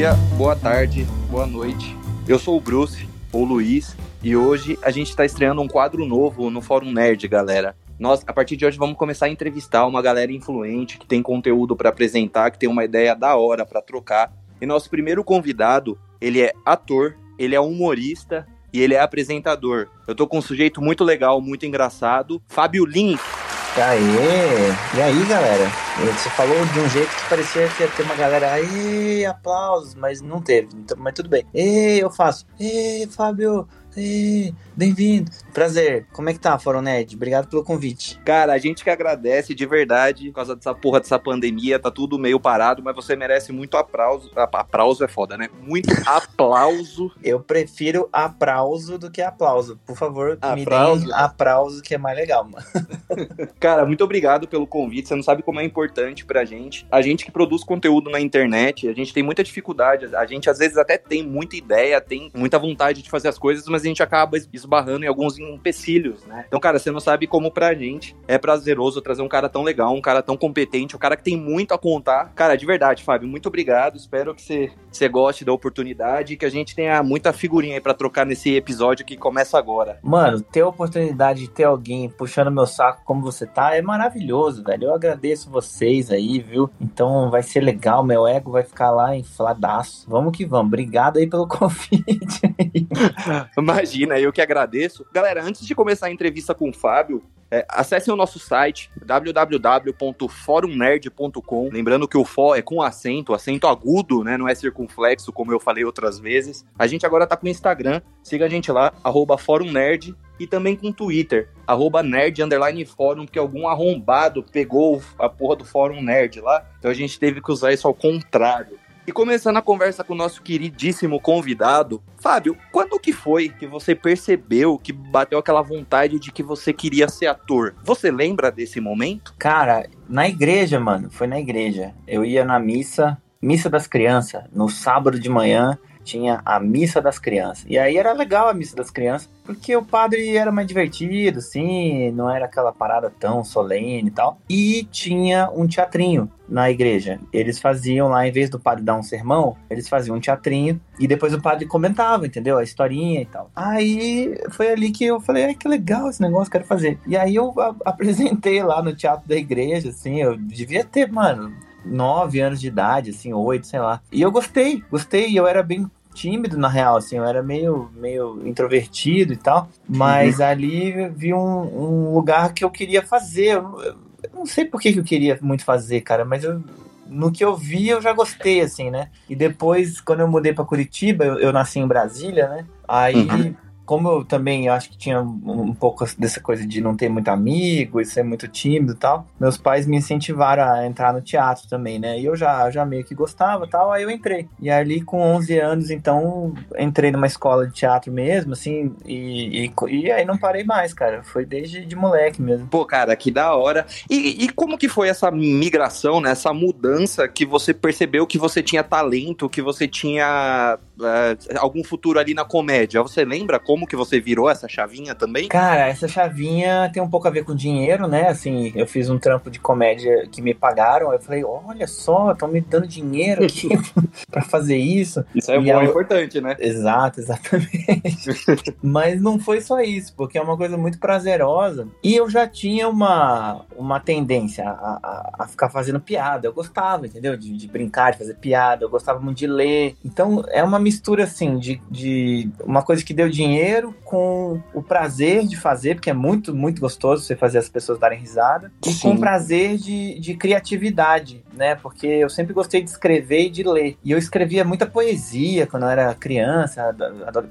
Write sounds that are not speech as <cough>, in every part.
dia, boa tarde, boa noite. Eu sou o Bruce, ou Luiz, e hoje a gente está estreando um quadro novo no Fórum Nerd, galera. Nós, a partir de hoje, vamos começar a entrevistar uma galera influente que tem conteúdo para apresentar, que tem uma ideia da hora para trocar. E nosso primeiro convidado, ele é ator, ele é humorista e ele é apresentador. Eu tô com um sujeito muito legal, muito engraçado, Fábio Lins. Aê! E aí, galera? Você falou de um jeito que parecia que ia ter uma galera, aí, aplausos, mas não teve. Então, mas tudo bem. Ei, eu faço. Ei, Fábio, bem-vindo. Prazer. Como é que tá, Fórum Nerd? Obrigado pelo convite. Cara, a gente que agradece de verdade por causa dessa porra dessa pandemia, tá tudo meio parado, mas você merece muito aplauso. Aplauso é foda, né? Muito <laughs> aplauso. Eu prefiro aplauso do que aplauso. Por favor, me deem aplauso que é mais legal, mano. <laughs> Cara, muito obrigado pelo convite. Você não sabe como é importante pra gente. A gente que produz conteúdo na internet, a gente tem muita dificuldade. A gente às vezes até tem muita ideia, tem muita vontade de fazer as coisas, mas a gente acaba esbarrando em alguns empecilhos, né? Então, cara, você não sabe como pra gente é prazeroso trazer um cara tão legal, um cara tão competente, um cara que tem muito a contar. Cara, de verdade, Fábio, muito obrigado. Espero que você, você goste da oportunidade e que a gente tenha muita figurinha aí pra trocar nesse episódio que começa agora. Mano, ter a oportunidade de ter alguém puxando meu saco como você tá é maravilhoso, velho. Eu agradeço vocês aí, viu? Então vai ser legal, meu ego vai ficar lá infladaço. Vamos que vamos. Obrigado aí pelo <laughs> convite. <laughs> Imagina, eu que agradeço. Galera, antes de começar a entrevista com o Fábio, é, acessem o nosso site www.forumnerd.com. Lembrando que o fó é com acento, acento agudo, né? Não é circunflexo, como eu falei outras vezes. A gente agora tá com o Instagram, siga a gente lá, arroba forumnerd, e também com o Twitter, arroba nerd underline fórum, porque algum arrombado pegou a porra do fórum nerd lá. Então a gente teve que usar isso ao contrário. E começando a conversa com o nosso queridíssimo convidado, Fábio, quando que foi que você percebeu que bateu aquela vontade de que você queria ser ator? Você lembra desse momento? Cara, na igreja, mano, foi na igreja. Eu ia na missa, missa das crianças, no sábado de manhã, tinha a missa das crianças. E aí era legal a missa das crianças, porque o padre era mais divertido, assim, não era aquela parada tão solene e tal. E tinha um teatrinho na igreja. Eles faziam lá, em vez do padre dar um sermão, eles faziam um teatrinho e depois o padre comentava, entendeu? A historinha e tal. Aí foi ali que eu falei, ai que legal esse negócio, quero fazer. E aí eu apresentei lá no teatro da igreja, assim, eu devia ter, mano, nove anos de idade, assim, oito, sei lá. E eu gostei, gostei, eu era bem tímido, na real, assim, eu era meio, meio introvertido e tal, mas uhum. ali vi um, um, lugar que eu queria fazer. Eu, eu não sei por que, que eu queria muito fazer, cara, mas eu, no que eu vi eu já gostei, assim, né? E depois, quando eu mudei para Curitiba, eu, eu, nasci em Brasília, né? Aí. Uhum como eu também acho que tinha um pouco dessa coisa de não ter muito amigo e ser muito tímido e tal, meus pais me incentivaram a entrar no teatro também, né? E eu já, já meio que gostava e tal, aí eu entrei. E ali com 11 anos, então, entrei numa escola de teatro mesmo, assim, e, e, e aí não parei mais, cara. Foi desde de moleque mesmo. Pô, cara, que da hora. E, e como que foi essa migração, né? Essa mudança que você percebeu que você tinha talento, que você tinha uh, algum futuro ali na comédia? Você lembra como como que você virou essa chavinha também? Cara, essa chavinha tem um pouco a ver com dinheiro, né? Assim, eu fiz um trampo de comédia que me pagaram. Eu falei, olha só, estão me dando dinheiro aqui <laughs> para fazer isso. Isso é e bom, é importante, né? Exato, exatamente. <laughs> Mas não foi só isso, porque é uma coisa muito prazerosa. E eu já tinha uma, uma tendência a, a, a ficar fazendo piada. Eu gostava, entendeu? De, de, brincar, de fazer piada. Eu gostava muito de ler. Então é uma mistura, assim, de, de uma coisa que deu dinheiro dinheiro com o prazer de fazer, porque é muito, muito gostoso você fazer as pessoas darem risada, e com prazer de, de criatividade, né? Porque eu sempre gostei de escrever e de ler. E eu escrevia muita poesia quando eu era criança,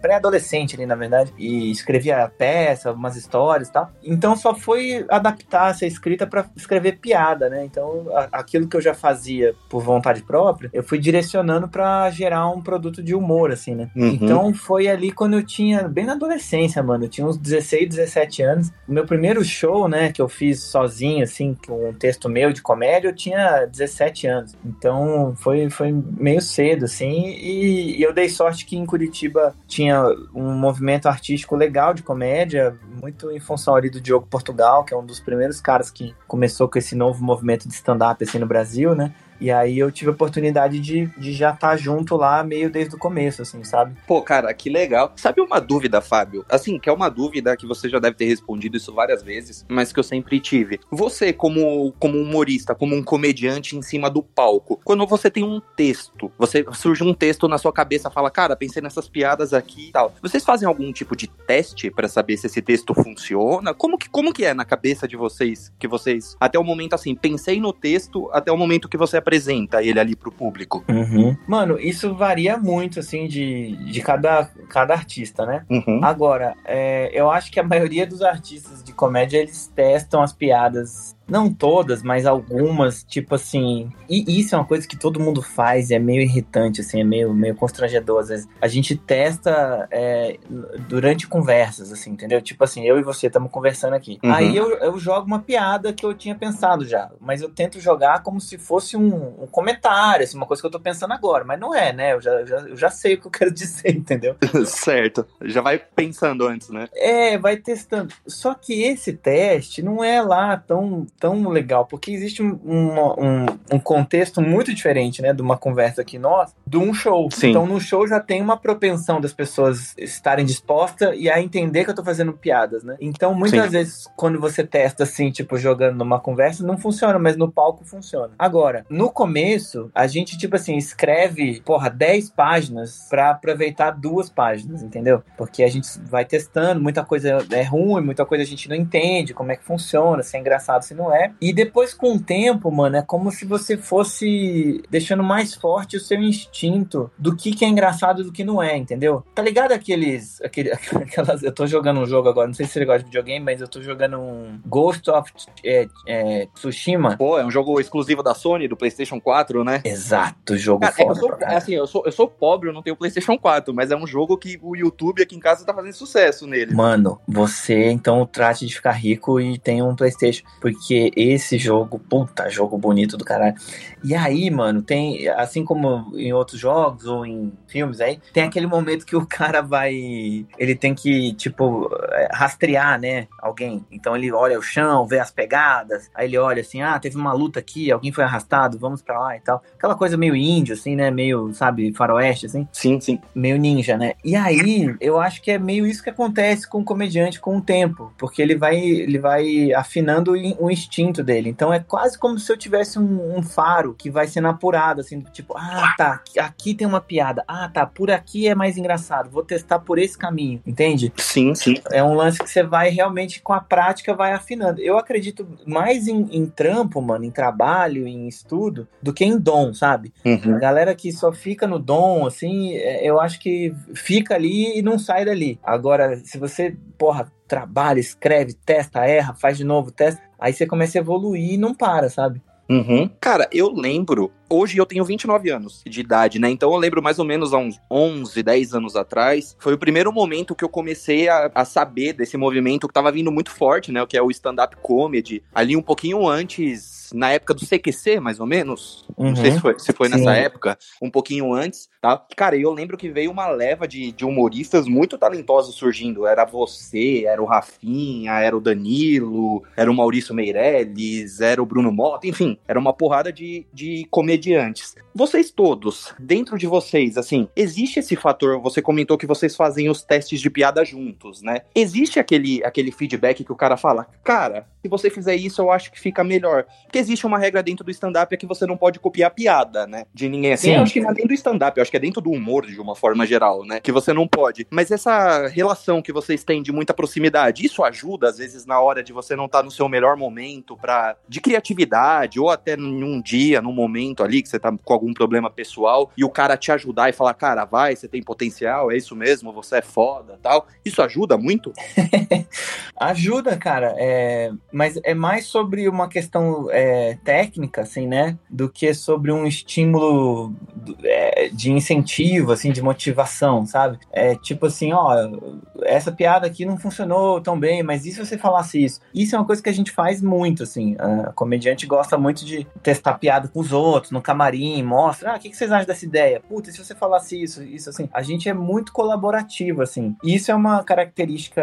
pré-adolescente ali, na verdade, e escrevia peça, algumas histórias e tal. Então só foi adaptar essa escrita para escrever piada, né? Então aquilo que eu já fazia por vontade própria, eu fui direcionando para gerar um produto de humor, assim, né? Uhum. Então foi ali quando eu tinha, bem na adolescência, mano, eu tinha uns 16, 17 anos. O meu primeiro show, né, que eu fiz sozinho, assim, com um texto meu de comédia, eu tinha 17 anos. Então foi, foi meio cedo, assim, e, e eu dei sorte que em Curitiba tinha um movimento artístico legal de comédia, muito em função ali do Diogo Portugal, que é um dos primeiros caras que começou com esse novo movimento de stand-up assim no Brasil, né? E aí eu tive a oportunidade de, de já estar tá junto lá meio desde o começo, assim, sabe? Pô, cara, que legal. Sabe uma dúvida, Fábio? Assim, que é uma dúvida que você já deve ter respondido isso várias vezes, mas que eu sempre tive. Você, como, como humorista, como um comediante em cima do palco, quando você tem um texto, você surge um texto na sua cabeça, fala, cara, pensei nessas piadas aqui e tal. Vocês fazem algum tipo de teste para saber se esse texto funciona? Como que, como que é na cabeça de vocês, que vocês, até o momento assim, pensei no texto, até o momento que você ele ali pro público? Uhum. Mano, isso varia muito, assim, de, de cada, cada artista, né? Uhum. Agora, é, eu acho que a maioria dos artistas de comédia, eles testam as piadas não todas, mas algumas, tipo assim. E isso é uma coisa que todo mundo faz, é meio irritante, assim, é meio, meio constrangedor. Às vezes a gente testa é, durante conversas, assim, entendeu? Tipo assim, eu e você estamos conversando aqui. Uhum. Aí eu, eu jogo uma piada que eu tinha pensado já, mas eu tento jogar como se fosse um, um comentário, assim, uma coisa que eu tô pensando agora, mas não é, né? Eu já, já, eu já sei o que eu quero <laughs> dizer, entendeu? <laughs> certo. Já vai pensando antes, né? É, vai testando. Só que esse teste não é lá tão tão legal, porque existe um, um, um, contexto muito diferente, né, de uma conversa aqui nós, de um show. Sim. Então, no show já tem uma propensão das pessoas estarem dispostas e a entender que eu tô fazendo piadas, né? Então, muitas Sim. vezes, quando você testa assim, tipo, jogando numa conversa, não funciona, mas no palco funciona. Agora, no começo, a gente, tipo assim, escreve, porra, 10 páginas para aproveitar duas páginas, entendeu? Porque a gente vai testando, muita coisa é ruim, muita coisa a gente não entende, como é que funciona, se é engraçado, se não é. E depois, com o tempo, mano, é como se você fosse deixando mais forte o seu instinto do que, que é engraçado e do que não é, entendeu? Tá ligado aqueles. Aquele, <laughs> aquelas, eu tô jogando um jogo agora, não sei se você gosta de videogame, mas eu tô jogando um Ghost of é, é, Tsushima. Pô, é um jogo exclusivo da Sony, do PlayStation 4, né? Exato, jogo cara, foda. Eu sou, assim, eu sou, eu sou pobre, eu não tenho PlayStation 4, mas é um jogo que o YouTube aqui em casa tá fazendo sucesso nele. Mano, você então trate de ficar rico e tem um PlayStation, porque esse jogo, puta, jogo bonito do caralho. E aí, mano, tem, assim como em outros jogos ou em filmes aí, tem aquele momento que o cara vai. Ele tem que, tipo, é, rastrear, né? Alguém. Então ele olha o chão, vê as pegadas, aí ele olha assim: ah, teve uma luta aqui, alguém foi arrastado, vamos pra lá e tal. Aquela coisa meio índio, assim, né? Meio, sabe, faroeste, assim. Sim, sim. Meio ninja, né? E aí, eu acho que é meio isso que acontece com o comediante com o tempo, porque ele vai, ele vai afinando o instinto instinto dele. Então é quase como se eu tivesse um, um faro que vai sendo apurado, assim, tipo, ah, tá, aqui tem uma piada. Ah, tá, por aqui é mais engraçado. Vou testar por esse caminho, entende? Sim, sim. É um lance que você vai realmente, com a prática, vai afinando. Eu acredito mais em, em trampo, mano, em trabalho, em estudo, do que em dom, sabe? Uhum. A galera que só fica no dom, assim, é, eu acho que fica ali e não sai dali. Agora, se você, porra, trabalha, escreve, testa, erra, faz de novo, testa. Aí você começa a evoluir e não para, sabe? Uhum. Cara, eu lembro. Hoje eu tenho 29 anos de idade, né? Então eu lembro mais ou menos há uns 11, 10 anos atrás. Foi o primeiro momento que eu comecei a, a saber desse movimento que tava vindo muito forte, né? O que é o stand-up comedy. Ali um pouquinho antes na época do CQC, mais ou menos. Uhum. Não sei se uhum. foi, se foi nessa época, um pouquinho antes, tá? Cara, eu lembro que veio uma leva de, de humoristas muito talentosos surgindo. Era você, era o Rafinha, era o Danilo, era o Maurício Meirelles, era o Bruno Mota, enfim, era uma porrada de, de comediantes. Vocês todos, dentro de vocês, assim, existe esse fator, você comentou que vocês fazem os testes de piada juntos, né? Existe aquele, aquele feedback que o cara fala, cara, se você fizer isso, eu acho que fica melhor. Porque existe uma regra dentro do stand-up é que você não pode copiar piada, né? De ninguém assim. Sim. Eu acho que não é dentro do stand-up, eu acho que é dentro do humor de uma forma geral, né? Que você não pode. Mas essa relação que vocês têm de muita proximidade, isso ajuda, às vezes, na hora de você não estar tá no seu melhor momento para de criatividade, ou até num dia, num momento ali que você tá com algum problema pessoal, e o cara te ajudar e falar, cara, vai, você tem potencial, é isso mesmo, você é foda tal. Isso ajuda muito? <laughs> ajuda, cara. É... Mas é mais sobre uma questão. É técnica, assim, né? Do que sobre um estímulo é, de incentivo, assim, de motivação, sabe? É tipo assim, ó, essa piada aqui não funcionou tão bem, mas e se você falasse isso? Isso é uma coisa que a gente faz muito, assim. A comediante gosta muito de testar piada com os outros, no camarim, mostra, ah, o que, que vocês acham dessa ideia? Puta, se você falasse isso, isso assim. A gente é muito colaborativo, assim. E isso é uma característica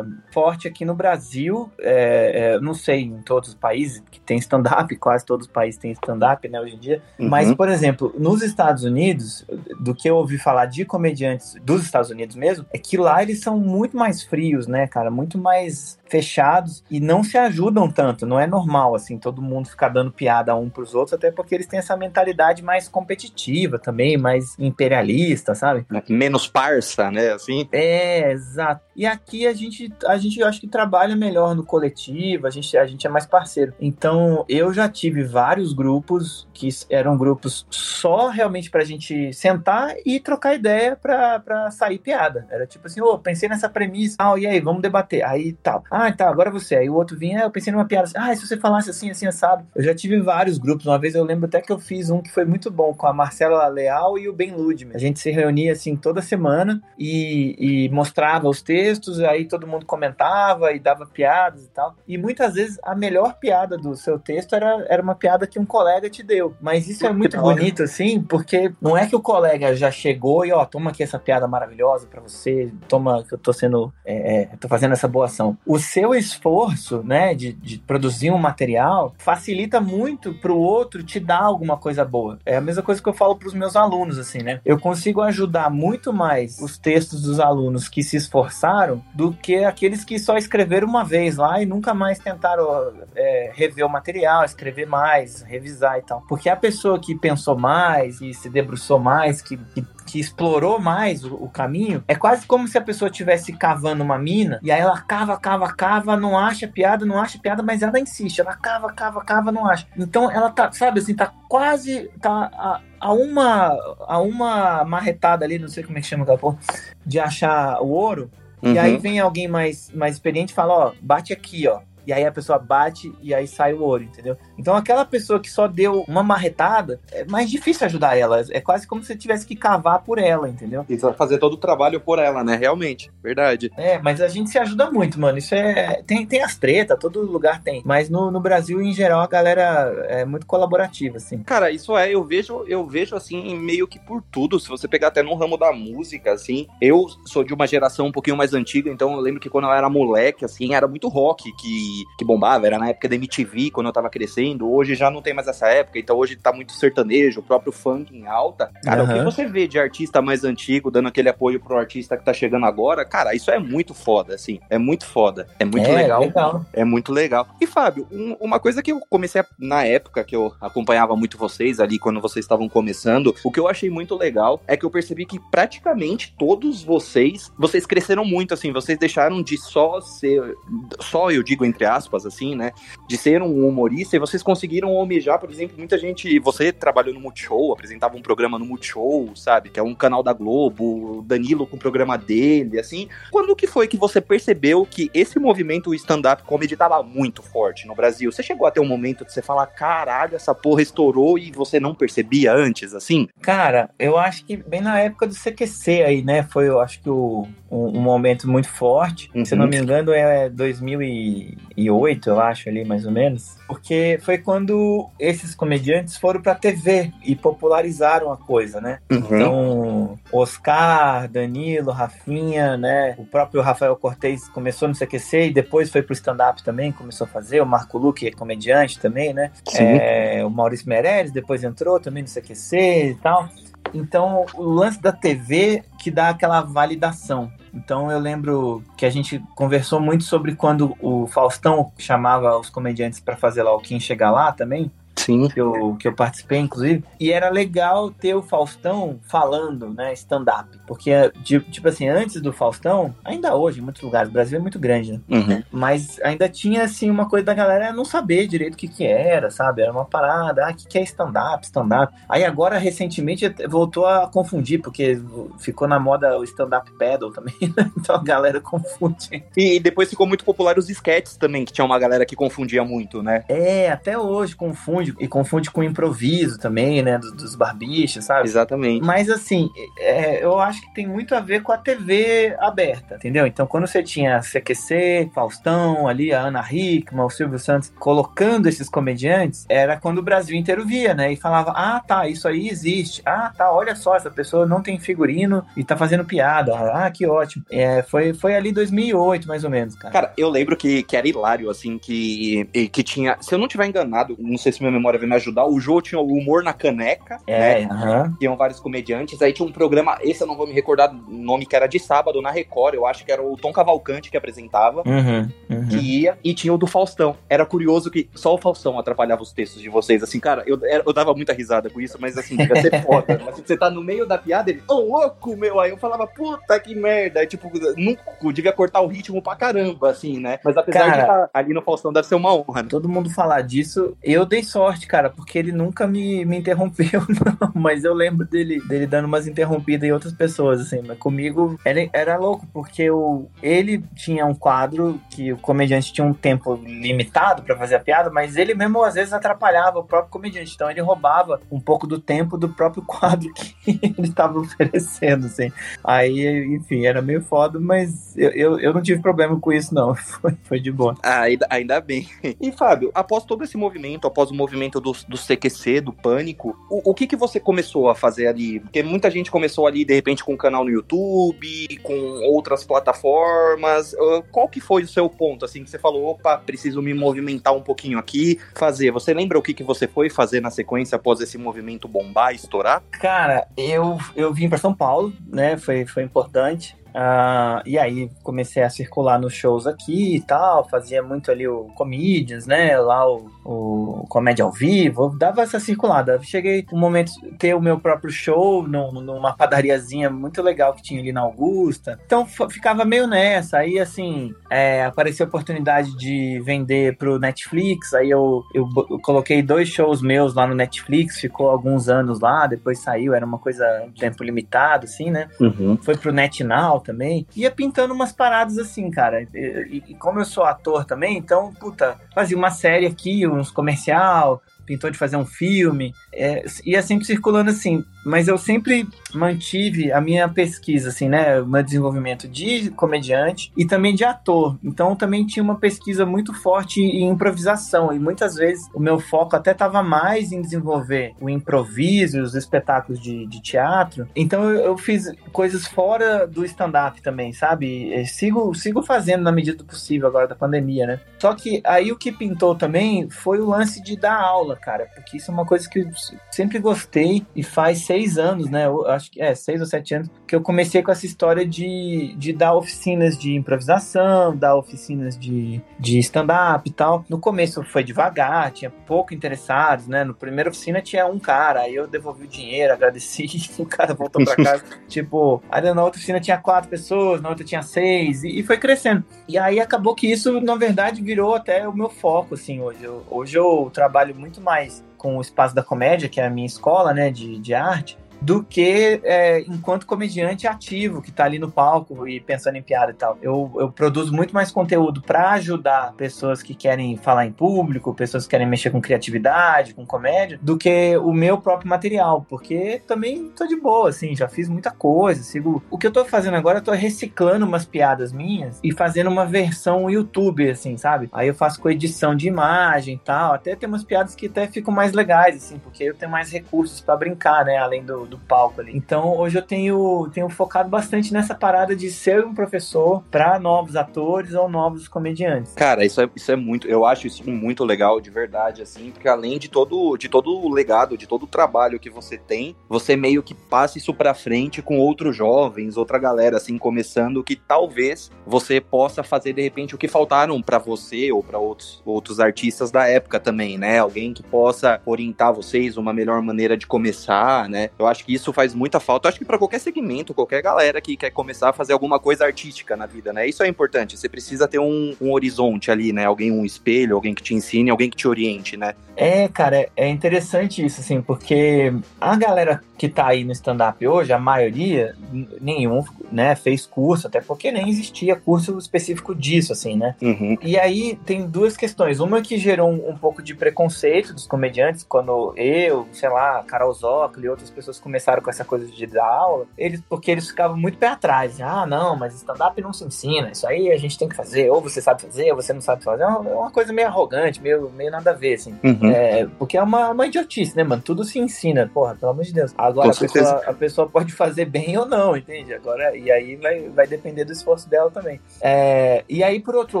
forte aqui no Brasil. É, é, não sei em todos os países que tem stand-up, quase todos os países têm stand-up, né, hoje em dia. Uhum. Mas, por exemplo, nos Estados Unidos, do que eu ouvi falar de comediantes dos Estados Unidos mesmo, é que lá eles são muito mais frios, né, cara? Muito mais fechados e não se ajudam tanto. Não é normal, assim, todo mundo ficar dando piada um pros outros, até porque eles têm essa mentalidade mais competitiva também, mais imperialista, sabe? Menos parça, né, assim? É, exato. E aqui a gente, a gente eu acho que trabalha melhor no coletivo, a gente, a gente é mais parceiro. Então, eu já tive vários grupos que eram grupos só realmente pra gente sentar e trocar ideia pra, pra sair piada. Era tipo assim, ô, oh, pensei nessa premissa, ah, e aí, vamos debater. Aí tal. Ah, tá, agora você. Aí o outro vinha, ah, eu pensei numa piada assim, ah, se você falasse assim, assim, assado. Eu já tive vários grupos. Uma vez eu lembro até que eu fiz um que foi muito bom com a Marcela Leal e o Ben Ludman. A gente se reunia assim toda semana e, e mostrava os textos, aí todo mundo comentava e dava piadas e tal. E muitas vezes a melhor piada do seu texto era, era uma piada que um colega te deu. Mas isso é muito bonito, assim, porque não é que o colega já chegou e, ó, toma aqui essa piada maravilhosa para você, toma que eu tô sendo, é, é, tô fazendo essa boa ação. O seu esforço, né, de, de produzir um material facilita muito pro outro te dar alguma coisa boa. É a mesma coisa que eu falo pros meus alunos, assim, né? Eu consigo ajudar muito mais os textos dos alunos que se esforçaram do que aqueles que só escreveram uma vez lá e nunca mais tentaram é, rever o material, escrever mais, revisar e tal. Porque a pessoa que pensou mais, que se debruçou mais, que, que que explorou mais o, o, caminho, é quase como se a pessoa estivesse cavando uma mina e aí ela cava, cava, cava, não acha piada, não acha piada, mas ela insiste, ela cava, cava, cava, não acha. Então ela tá, sabe assim, tá quase tá a, a uma a uma marretada ali, não sei como é que chama aquela porra, de achar o ouro. Uhum. E aí uhum. vem alguém mais, mais experiente e fala, ó, bate aqui, ó e aí a pessoa bate e aí sai o ouro, entendeu? Então aquela pessoa que só deu uma marretada, é mais difícil ajudar ela. É quase como se você tivesse que cavar por ela, entendeu? E fazer todo o trabalho por ela, né? Realmente, verdade. É, mas a gente se ajuda muito, mano. Isso é. Tem, tem as tretas, todo lugar tem. Mas no, no Brasil, em geral, a galera é muito colaborativa, assim. Cara, isso é, eu vejo, eu vejo assim, meio que por tudo. Se você pegar até no ramo da música, assim, eu sou de uma geração um pouquinho mais antiga, então eu lembro que quando eu era moleque, assim, era muito rock que que, bombava, era na época da MTV, quando eu tava crescendo. Hoje já não tem mais essa época, então hoje tá muito sertanejo, o próprio funk em alta. Cara, uhum. o que você vê de artista mais antigo dando aquele apoio pro artista que tá chegando agora, cara, isso é muito foda, assim. É muito foda. É muito é, legal. legal. É muito legal. E, Fábio, um, uma coisa que eu comecei a, na época que eu acompanhava muito vocês ali, quando vocês estavam começando, o que eu achei muito legal é que eu percebi que praticamente todos vocês, vocês cresceram muito, assim, vocês deixaram de só ser, só eu digo entre aspas, assim, né? De ser um humorista e vocês conseguiram almejar, por exemplo, muita gente. Você trabalhou no Multishow, apresentava um programa no Multishow, sabe? Que é um canal da Globo, o Danilo com o programa dele, assim. Quando que foi que você percebeu que esse movimento stand-up comedy tava muito forte no Brasil? Você chegou a ter um momento de você falar, caralho, essa porra estourou e você não percebia antes, assim? Cara, eu acho que bem na época do CQC aí, né? Foi, eu acho que o, um, um momento muito forte. Uhum. Se não me engano, é 2000 e 2008, eu acho, ali mais ou menos, porque foi quando esses comediantes foram pra TV e popularizaram a coisa, né? Uhum. Então, Oscar, Danilo, Rafinha, né? O próprio Rafael Cortez começou no CQC e depois foi pro stand-up também, começou a fazer. O Marco Luque é comediante também, né? É, o Maurício Meirelles depois entrou também no CQC e tal. Então, o lance da TV que dá aquela validação. Então eu lembro que a gente conversou muito sobre quando o Faustão chamava os comediantes para fazer lá o Quem Chegar Lá também. Sim. Que eu, que eu participei, inclusive. E era legal ter o Faustão falando, né, stand-up. Porque, tipo assim, antes do Faustão, ainda hoje, em muitos lugares, o Brasil é muito grande, né? Uhum. Mas ainda tinha, assim, uma coisa da galera não saber direito o que que era, sabe? Era uma parada, ah, o que que é stand-up, stand-up. Aí agora, recentemente, voltou a confundir, porque ficou na moda o stand-up paddle também, <laughs> né? Então a galera confunde. E depois ficou muito popular os sketches também, que tinha uma galera que confundia muito, né? É, até hoje confunde confunde, e confunde com improviso também, né? Dos, dos barbichos, sabe? Exatamente. Mas assim, é, eu acho que tem muito a ver com a TV aberta, entendeu? Então, quando você tinha CQC, Faustão, ali, a Ana Hickman, o Silvio Santos colocando esses comediantes, era quando o Brasil inteiro via, né? E falava: ah, tá, isso aí existe. Ah, tá, olha só, essa pessoa não tem figurino e tá fazendo piada. Ah, que ótimo. É, foi, foi ali 2008, mais ou menos, cara. Cara, eu lembro que, que era hilário, assim, que, que tinha. Se eu não tiver enganado, não sei se minha memória vai me ajudar, o Jô tinha o humor na caneca. É, né? Tinham vários comediantes. Aí tinha um programa, esse eu não vou me recordar o nome, que era de sábado na Record. Eu acho que era o Tom Cavalcante que apresentava. Uhum, uhum. Que ia, e tinha o do Faustão. Era curioso que só o Faustão atrapalhava os textos de vocês. Assim, cara, eu, eu dava muita risada com isso, mas assim, devia ser foda. <laughs> Mas você tá no meio da piada, ele, ô louco, meu. Aí eu falava, puta que merda. Aí, tipo, nunca devia cortar o ritmo pra caramba, assim, né? Mas apesar Cara, de estar ali no Faustão, deve ser uma honra, né? Todo mundo falar disso, eu dei sorte, cara, porque ele nunca me, me interrompeu, <laughs> não. Mas eu lembro dele, dele dando umas interrompidas em outras pessoas, assim. Mas comigo era, era louco, porque o, ele tinha um quadro que o comediante tinha um tempo limitado pra fazer a piada, mas ele mesmo às vezes atrapalhava o próprio comediante. Então ele roubava um pouco do tempo do próprio <laughs> quadro que ele estava oferecendo, assim. Aí, enfim, era meio foda, mas eu, eu, eu não tive problema com isso, não. <laughs> Foi, foi de boa. Ah, ainda, ainda bem. E, Fábio, após todo esse movimento, após o movimento do, do CQC, do Pânico, o, o que, que você começou a fazer ali? Porque muita gente começou ali, de repente, com um canal no YouTube, com outras plataformas. Uh, Qual que foi o seu ponto, assim, que você falou, opa, preciso me movimentar um pouquinho aqui, fazer? Você lembra o que, que você foi fazer na sequência após esse movimento bombar, estourar? Cara, eu, eu vim para São Paulo, né? Foi, foi importante. Ah, e aí comecei a circular nos shows aqui e tal, fazia muito ali o Comedians, né? Lá o, o Comédia ao Vivo, dava essa circulada. Cheguei um momento ter o meu próprio show num- numa padariazinha muito legal que tinha ali na Augusta. Então ficava meio nessa. Aí assim, é, apareceu a oportunidade de vender pro Netflix. Aí eu, eu, eu coloquei dois shows meus lá no Netflix, ficou alguns anos lá, depois saiu, era uma coisa de tempo limitado, assim, né? Uhum. foi pro NetNow também. Ia pintando umas paradas assim, cara. E, e como eu sou ator também, então, puta, fazia uma série aqui, uns comercial, pintou de fazer um filme. É, ia sempre circulando assim. Mas eu sempre mantive a minha pesquisa, assim, né? O meu desenvolvimento de comediante e também de ator. Então também tinha uma pesquisa muito forte em improvisação. E muitas vezes o meu foco até estava mais em desenvolver o improviso, os espetáculos de, de teatro. Então eu, eu fiz coisas fora do stand-up também, sabe? Sigo, sigo fazendo na medida do possível agora da pandemia, né? Só que aí o que pintou também foi o lance de dar aula, cara. Porque isso é uma coisa que eu sempre gostei e faz seis anos, né? Eu acho que é seis ou sete anos que eu comecei com essa história de, de dar oficinas de improvisação, dar oficinas de, de stand-up e tal. No começo foi devagar, tinha pouco interessados, né? No primeiro oficina tinha um cara, aí eu devolvi o dinheiro, agradeci, <laughs> o cara voltou pra casa. <laughs> tipo, aí na outra oficina tinha quatro pessoas, na outra tinha seis, e, e foi crescendo. E aí acabou que isso, na verdade, virou até o meu foco, assim, hoje. Eu, hoje eu trabalho muito mais com o Espaço da Comédia, que é a minha escola, né, de, de arte, do que é, enquanto comediante ativo, que tá ali no palco e pensando em piada e tal. Eu, eu produzo muito mais conteúdo para ajudar pessoas que querem falar em público, pessoas que querem mexer com criatividade, com comédia, do que o meu próprio material, porque também tô de boa, assim, já fiz muita coisa, sigo... O que eu tô fazendo agora, eu tô reciclando umas piadas minhas e fazendo uma versão YouTube, assim, sabe? Aí eu faço com edição de imagem e tal, até tem umas piadas que até ficam mais legais, assim, porque eu tenho mais recursos para brincar, né, além do, do palco ali. Então hoje eu tenho, tenho focado bastante nessa parada de ser um professor para novos atores ou novos comediantes. Cara, isso é, isso é muito. Eu acho isso muito legal, de verdade, assim, porque além de todo, de todo o legado, de todo o trabalho que você tem, você meio que passa isso pra frente com outros jovens, outra galera, assim, começando, que talvez você possa fazer, de repente, o que faltaram pra você ou pra outros, outros artistas da época também, né? Alguém que possa orientar vocês uma melhor maneira de começar, né? Eu acho acho que isso faz muita falta. Eu acho que para qualquer segmento, qualquer galera que quer começar a fazer alguma coisa artística na vida, né? Isso é importante. Você precisa ter um, um horizonte ali, né? Alguém, um espelho, alguém que te ensine, alguém que te oriente, né? É, cara, é interessante isso, assim, porque a galera que tá aí no stand-up hoje, a maioria, nenhum, né, fez curso, até porque nem existia curso específico disso, assim, né? Uhum. E aí tem duas questões. Uma que gerou um, um, pouco de preconceito dos comediantes, quando eu, sei lá, Carol Zócoli e outras pessoas começaram com essa coisa de dar aula, eles, porque eles ficavam muito pé atrás. Ah, não, mas stand-up não se ensina, isso aí a gente tem que fazer, ou você sabe fazer, ou você não sabe fazer. É uma, é uma coisa meio arrogante, meio, meio nada a ver, assim. Uhum. É, porque é uma, uma idiotice, né, mano? Tudo se ensina, porra, pelo amor de Deus. Agora a pessoa, a pessoa, pode fazer bem ou não, entende? Agora, e aí vai, vai depender do esforço dela também. É, e aí, por outro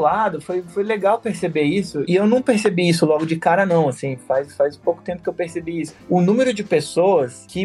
lado, foi, foi legal perceber isso, e eu não percebi isso logo de cara, não, assim, faz, faz pouco tempo que eu percebi isso. O número de pessoas que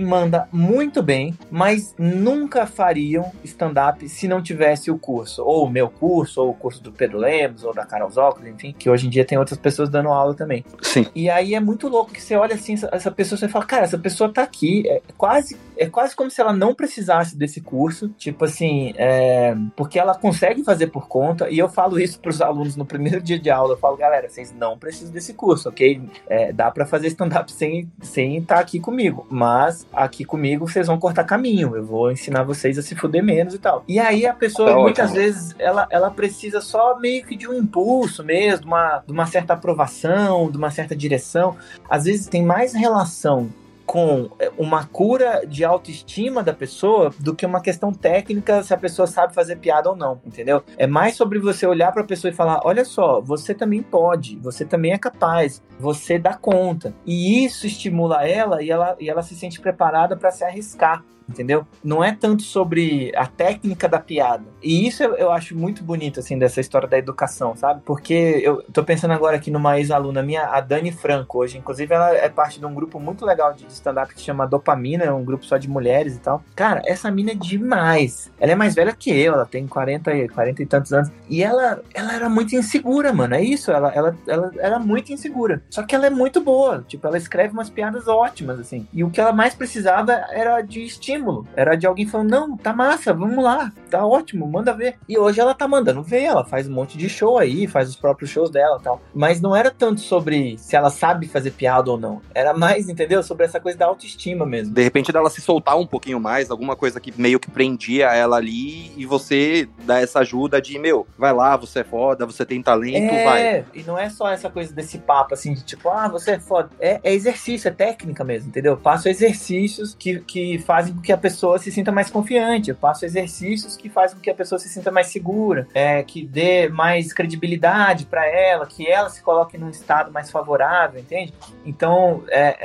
muito bem, mas nunca fariam stand-up se não tivesse o curso, ou o meu curso, ou o curso do Pedro Lemos, ou da Carol Zócoli, enfim, que hoje em dia tem outras pessoas dando aula também. Sim. E aí é muito louco que você olha assim, essa, pessoa, você fala, cara, essa pessoa tá aqui, é quase, é quase como se ela não precisasse desse curso, tipo assim, é, porque ela consegue fazer por conta, e eu falo isso pros alunos no primeiro <laughs> dia de aula, eu falo, galera, vocês não precisam desse curso, ok? É, dá para fazer stand-up sem sem estar tá aqui comigo, mas aqui comigo vocês vão cortar caminho, eu vou ensinar vocês a se fuder menos e tal. E aí a pessoa, tá muitas ótimo. vezes, ela, ela precisa só meio que de um impulso mesmo, uma, de uma certa aprovação, de uma certa direção. Às vezes tem mais relação com é, uma cura de autoestima da pessoa do que uma questão técnica se a pessoa sabe fazer piada ou não, entendeu? É mais sobre você olhar para a pessoa e falar: olha só, você também pode, você também é capaz, você dá conta. E isso estimula ela e ela, e ela se sente preparada para se arriscar entendeu? Não é tanto sobre a técnica da piada. E isso eu, eu, acho muito bonito, assim, dessa história da educação, sabe? Porque eu tô pensando agora aqui numa ex-aluna minha, a Dani Franco, hoje. Inclusive, ela é parte de um grupo muito legal de stand-up que chama Dopamina, é um grupo só de mulheres e tal. Cara, essa mina é demais. Ela é mais velha que eu, ela tem 40, 40 e tantos anos. E ela, ela era muito insegura, mano. É isso, ela, ela, ela era muito insegura. Só que ela é muito boa. Tipo, ela escreve umas piadas ótimas, assim. E o que ela mais precisava era de estímulo estímulo. Era de alguém falando, não, tá massa, vamos lá, tá ótimo, manda ver. E hoje ela tá mandando ver, ela faz um monte de show aí, faz os próprios shows dela tal. Mas não era tanto sobre se ela sabe fazer piada ou não. Era mais, entendeu? Sobre essa coisa da autoestima mesmo. De repente dela se soltar um pouquinho mais, alguma coisa que meio que prendia ela ali e você dá essa ajuda de, meu, vai lá, você é foda, você tem talento, é, vai. E não é só essa coisa desse papo assim, de tipo, ah, você é foda. É, é exercício, é técnica mesmo, entendeu? Eu faço exercícios que, que fazem com que a pessoa se sinta mais confiante. Eu faço exercícios que fazem com que a pessoa se sinta mais segura, é, que dê mais credibilidade para ela, que ela se coloque num estado mais favorável, entende? Então, é,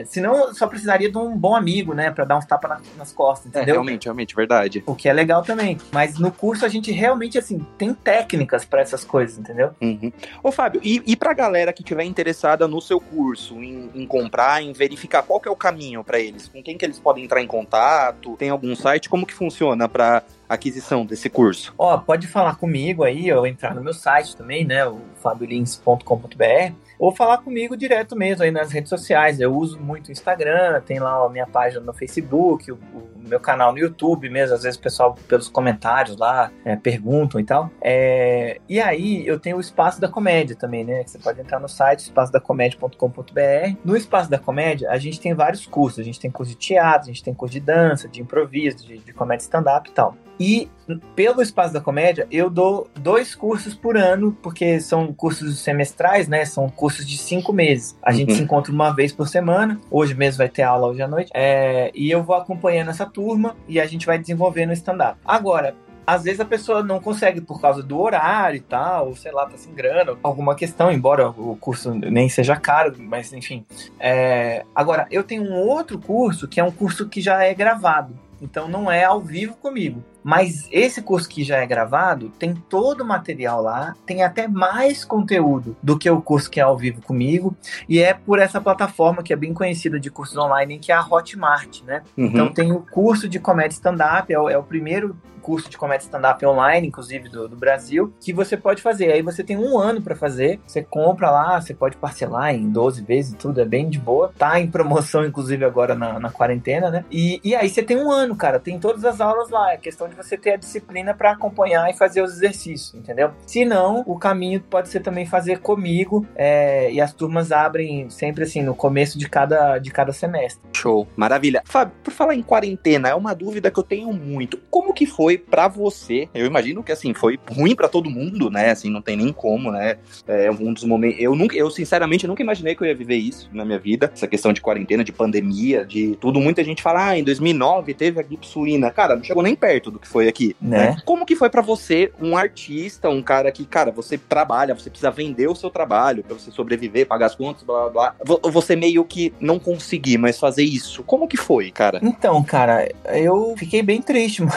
é, senão só precisaria de um bom amigo, né, para dar uns tapas na, nas costas, é, entendeu? É, realmente, realmente, verdade. O que é legal também. Mas no curso a gente realmente, assim, tem técnicas para essas coisas, entendeu? Uhum. Ô, Fábio, e, e pra galera que tiver interessada no seu curso, em, em comprar, em verificar qual que é o caminho para eles, com quem que eles podem entrar em contato? Contato? Tem algum site? Como que funciona para aquisição desse curso? Ó, pode falar comigo aí, ou entrar no meu site também, né, o fabiolins.com.br, ou falar comigo direto mesmo aí nas redes sociais. Eu uso muito o Instagram, tem lá a minha página no Facebook, o, o meu canal no YouTube mesmo, às vezes o pessoal pelos comentários lá é, perguntam e tal. É, e aí eu tenho o Espaço da Comédia também, né? Você pode entrar no site espaçodacomédia.com.br. No Espaço da Comédia a gente tem vários cursos. A gente tem curso de teatro, a gente tem curso de dança, de improviso, de, de comédia stand-up e tal. E pelo Espaço da Comédia, eu dou dois cursos por ano, porque são cursos semestrais, né? São cursos de cinco meses. A uhum. gente se encontra uma vez por semana. Hoje mesmo vai ter aula hoje à noite. É, e eu vou acompanhando essa turma e a gente vai desenvolvendo o stand-up. Agora, às vezes a pessoa não consegue por causa do horário e tal, ou sei lá, tá sem grana, alguma questão, embora o curso nem seja caro, mas enfim. É... Agora, eu tenho um outro curso que é um curso que já é gravado. Então não é ao vivo comigo Mas esse curso que já é gravado tem todo o material lá, tem até mais conteúdo do que o curso que é ao vivo comigo, e é por essa plataforma que é bem conhecida de cursos online, que é a Hotmart, né? Uhum. Então tem o curso de comédia stand-up, é, é o primeiro curso de comédia stand-up online, inclusive do, do, Brasil, que você pode fazer. Aí você tem um ano para fazer, você compra lá, você pode parcelar em 12 vezes, tudo é bem de boa. Tá em promoção, <laughs> inclusive, agora na, na quarentena, né? E, e aí você tem um ano, cara, tem todas as aulas lá. É questão de você ter a disciplina para acompanhar e fazer os exercícios, entendeu? Se não, o caminho pode ser também fazer comigo, é, e as turmas abrem sempre assim, no começo de cada, de cada semestre. Show, maravilha. Fábio, por falar em quarentena, é uma dúvida que eu tenho muito. Como que foi para você? Eu imagino que assim foi ruim para todo mundo, né? Assim, não tem nem como, né? É um dos momentos. Eu nunca, eu sinceramente nunca imaginei que eu ia viver isso na minha vida. Essa questão de quarentena, de pandemia, de tudo. Muita gente fala, ah, em 2009 teve a gripe suína. Cara, não chegou nem perto do que foi aqui. Né? né? Como que foi para você, um artista, um cara que, cara, você trabalha, você precisa vender o seu trabalho para você sobreviver, pagar as contas, blá blá blá. Você meio que não conseguir mais fazer isso. Como que foi, cara? Então, cara, eu fiquei bem triste, <laughs> mano.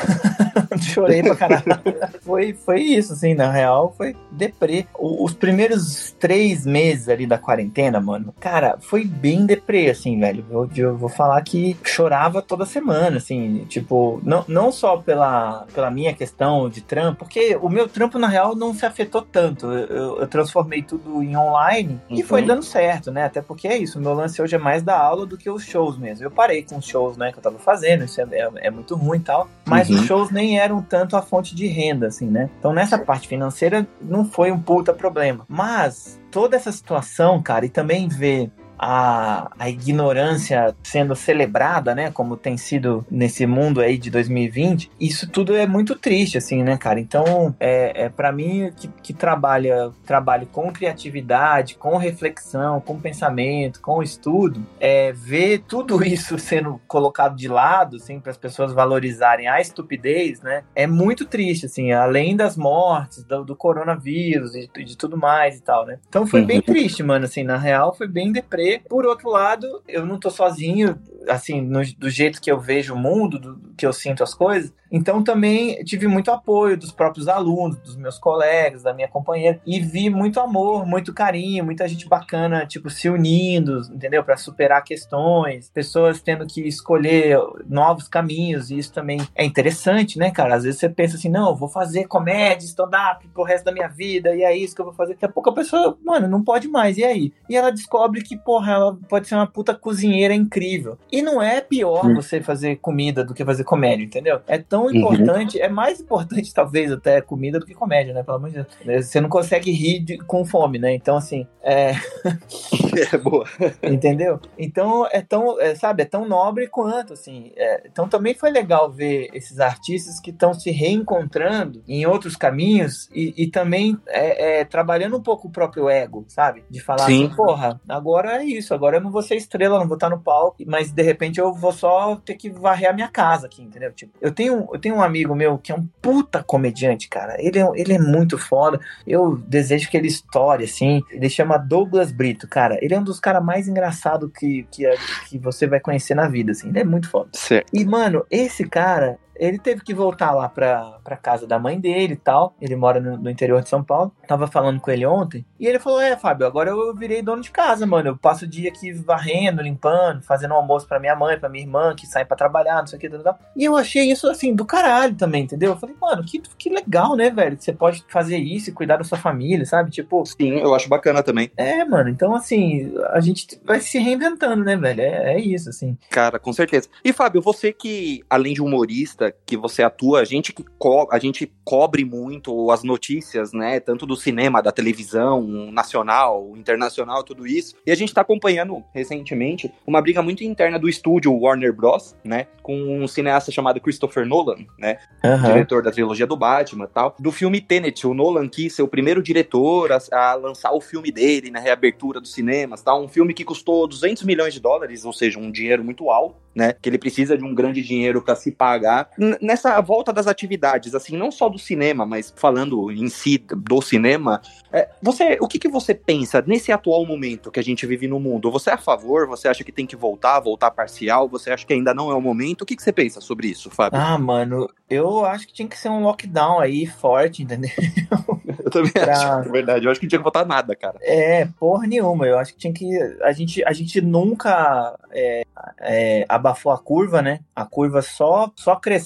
Chorei pra caralho. <laughs> foi, foi isso, assim, na real, foi deprê. O, os primeiros três meses ali da quarentena, mano, cara, foi bem deprê, assim, velho. Eu, eu vou falar que chorava toda semana, assim, tipo, não, não só pela, pela minha questão de trampo, porque o meu trampo, na real, não se afetou tanto. Eu, eu transformei tudo em online uhum. e foi dando certo, né? Até porque é isso, o meu lance hoje é mais da aula do que os shows mesmo. Eu parei com os shows, né, que eu tava fazendo, isso é, é, é muito ruim e tal, mas uhum. os shows nem eram eram tanto a fonte de renda, assim, né? Então nessa parte financeira não foi um puta problema. Mas toda essa situação, cara, e também ver a, a ignorância sendo celebrada, né, como tem sido nesse mundo aí de 2020, isso tudo é muito triste, assim, né, cara? Então, é, é para mim que, que trabalha, trabalho com criatividade, com reflexão, com pensamento, com estudo, é ver tudo <laughs> isso sendo colocado de lado, assim, para as pessoas valorizarem a estupidez, né, é muito triste, assim, além das mortes, do, do coronavírus e de, de, tudo mais e tal, né? Então foi bem uhum. triste, mano, assim, na real foi bem deprê por outro lado, eu não tô sozinho, assim, no, do jeito que eu vejo o mundo, do, que eu sinto as coisas. Então também tive muito apoio dos próprios alunos, dos meus colegas, da minha companheira e vi muito amor, muito carinho, muita gente bacana, tipo se unindo, entendeu? Para superar questões, pessoas tendo que escolher novos caminhos e isso também é interessante, né, cara? Às vezes você pensa assim, não, vou fazer comédia, stand-up pro resto da minha vida e é isso que eu vou fazer. Daqui a pouco a pessoa, mano, não pode mais, e aí? E ela descobre que, porra, ela pode ser uma puta cozinheira incrível. E não é pior hum. você fazer comida do que fazer comédia, entendeu? É tão uhum. importante, é mais importante <laughs> talvez até comida do que comédia, né? Pelo amor de Deus. É, você não consegue rir de, com fome, né? Então, assim, é... <laughs> é boa. <laughs> Entendeu? Então, é tão, é, sabe, é tão nobre quanto, assim. É... Então, também foi legal ver esses artistas que estão se reencontrando em outros caminhos e, e também é, é, trabalhando um pouco o próprio ego, sabe? De falar Sim. assim, porra, agora é isso, agora eu não vou ser estrela, não vou estar no palco, mas de repente eu vou só ter que varrer a minha casa aqui, entendeu? Tipo, eu tenho, eu tenho um amigo meu que é um puta comediante, cara. Ele é, ele é muito foda. Eu desejo que ele estoure, assim. Ele chama Douglas Brito, cara. Ele é um dos caras mais engraçados que, que, que você vai conhecer na vida, assim. Ele é muito foda. Certo. E, mano, esse cara, ele teve que voltar lá pra, pra casa da mãe dele e tal. Ele mora no, no, interior de São Paulo. Tava falando com ele ontem. E ele falou: É, Fábio, agora eu virei dono de casa, mano. Eu passo o dia aqui varrendo, limpando, fazendo almoço pra minha mãe, pra minha irmã, que sai pra trabalhar, não sei o que, tal, tal. E eu achei isso, assim, do caralho também, entendeu? Eu falei, mano, que, que legal, né, velho? Que você pode fazer isso e cuidar da sua família, sabe? Tipo. Sim, eu acho bacana também. É, mano. Então, assim, a gente vai se reinventando, né, velho? É, é isso, assim. Cara, com certeza. E, Fábio, você que, além de humorista, que você atua a gente que co a gente cobre muito as notícias, né, tanto do cinema, da televisão, nacional, internacional, tudo isso. E a gente está acompanhando recentemente uma briga muito interna do estúdio Warner Bros, né, com um cineasta chamado Christopher Nolan, né, uhum. diretor da trilogia do Batman, tal, do filme Tenet. O Nolan quis ser o primeiro diretor a, a lançar o filme dele na reabertura dos cinemas, tal, um filme que custou 200 milhões de dólares, ou seja, um dinheiro muito alto, né, que ele precisa de um grande dinheiro para se pagar. Nessa volta das atividades, assim, não só do cinema, mas falando em si do cinema, é, você, o que, que você pensa nesse atual momento que a gente vive no mundo? Você é a favor? Você acha que tem que voltar, voltar parcial? Você acha que ainda não é o momento? O que, que você pensa sobre isso, Fábio? Ah, mano, eu acho que tinha que ser um lockdown aí forte, entendeu? <laughs> Eu também pra... acho, é verdade. Eu acho que não tinha que votar nada, cara. É, porra nenhuma. Eu acho que tinha que. A gente, a gente nunca é, é, abafou a curva, né? A curva só, só cresceu,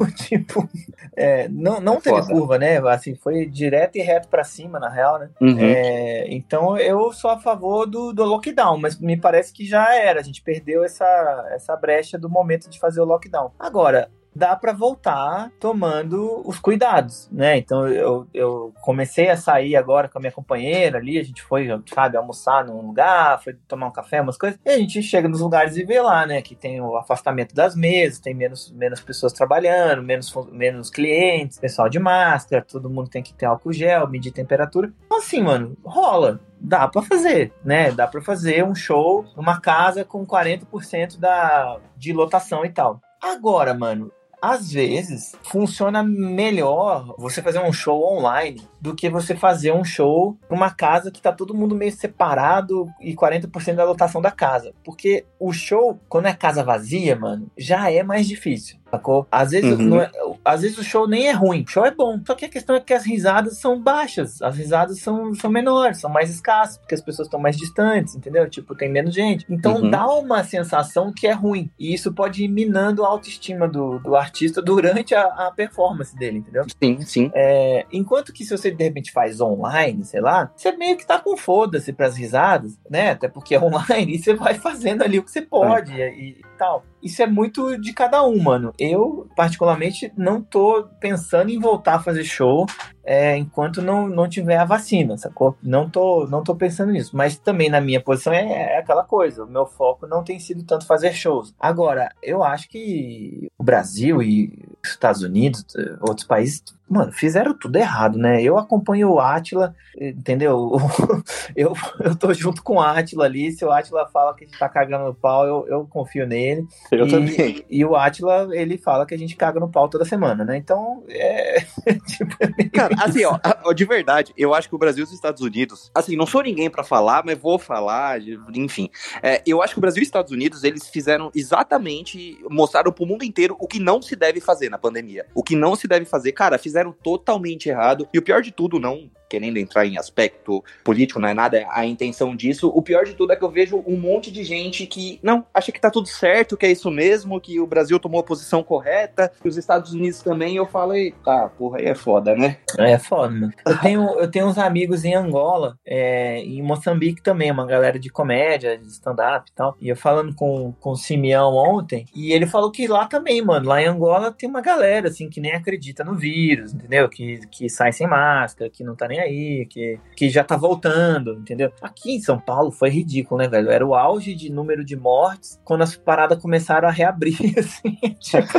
<laughs> tipo. É, não não teve Foda. curva, né? Assim, foi direto e reto para cima, na real, né? Uhum. É, então eu sou a favor do, do lockdown, mas me parece que já era. A gente perdeu essa, essa brecha do momento de fazer o lockdown. Agora, dá para voltar tomando os cuidados, né? Então eu, eu comecei a sair agora com a minha companheira ali, a gente foi, sabe, almoçar num lugar, foi tomar um café, umas coisas, e a gente chega nos lugares e vê lá, né, que tem o afastamento das mesas, tem menos, menos pessoas trabalhando, menos, menos clientes, pessoal de máscara, todo mundo tem que ter álcool gel, medir temperatura. Então assim, mano, rola dá para fazer, né? Dá para fazer um show numa casa com 40% da de lotação e tal. Agora, mano, às vezes funciona melhor você fazer um show online do que você fazer um show numa casa que tá todo mundo meio separado e 40% da lotação da casa. Porque o show, quando é casa vazia, mano, já é mais difícil. Sacou? Às vezes, uhum. é, às vezes o show nem é ruim, o show é bom. Só que a questão é que as risadas são baixas, as risadas são, são menores, são mais escassas, porque as pessoas estão mais distantes, entendeu? Tipo, tem menos gente. Então uhum. dá uma sensação que é ruim. E isso pode ir minando a autoestima do, do artista <laughs> durante a, a performance dele, entendeu? Sim, sim. É, enquanto que se você de repente faz online, sei lá, você meio que tá com foda-se pras risadas, né? Até porque é <laughs> online e você vai fazendo ali o que você pode é. e, e tal isso é muito de cada um, mano. Eu, particularmente, não tô pensando em voltar a fazer show é, enquanto não, não tiver a vacina, sacou? Não tô, não tô pensando nisso. Mas também na minha posição é, é aquela coisa. O meu foco não tem sido tanto fazer shows. Agora, eu acho que o Brasil e os Estados Unidos, outros países, mano, fizeram tudo errado, né? Eu acompanho o Atila, entendeu? <laughs> Eu, eu tô junto com o Atila ali. Se o Atila fala que a gente tá cagando no pau, eu, eu confio nele. Eu e, também. E o Atila, ele fala que a gente caga no pau toda semana, né? Então, é. <laughs> tipo, é Cara, assim, <laughs> ó, de verdade, eu acho que o Brasil e os Estados Unidos, assim, não sou ninguém para falar, mas vou falar, enfim. É, eu acho que o Brasil e os Estados Unidos, eles fizeram exatamente, mostraram pro mundo inteiro o que não se deve fazer na pandemia. O que não se deve fazer, cara, fizeram totalmente errado. E o pior de tudo, não querendo entrar em aspecto político, não é nada a intenção disso. O pior de tudo é que eu vejo um monte de gente que, não, acha que tá tudo certo, que é isso mesmo, que o Brasil tomou a posição correta, que os Estados Unidos também. Eu falo, tá, porra, aí é foda, né? É foda, mano. Eu tenho, eu tenho uns amigos em Angola, é, em Moçambique também, uma galera de comédia, de stand-up e tal. E eu falando com, com o Simeão ontem, e ele falou que lá também, mano, lá em Angola tem uma galera, assim, que nem acredita no vírus, entendeu? Que, que sai sem máscara, que não tá nem aí, que, que já tá voltando, entendeu? Aqui em São Paulo foi ridículo, né, velho? Era o auge de número de mortes quando as paradas começaram a reabrir, <laughs> assim.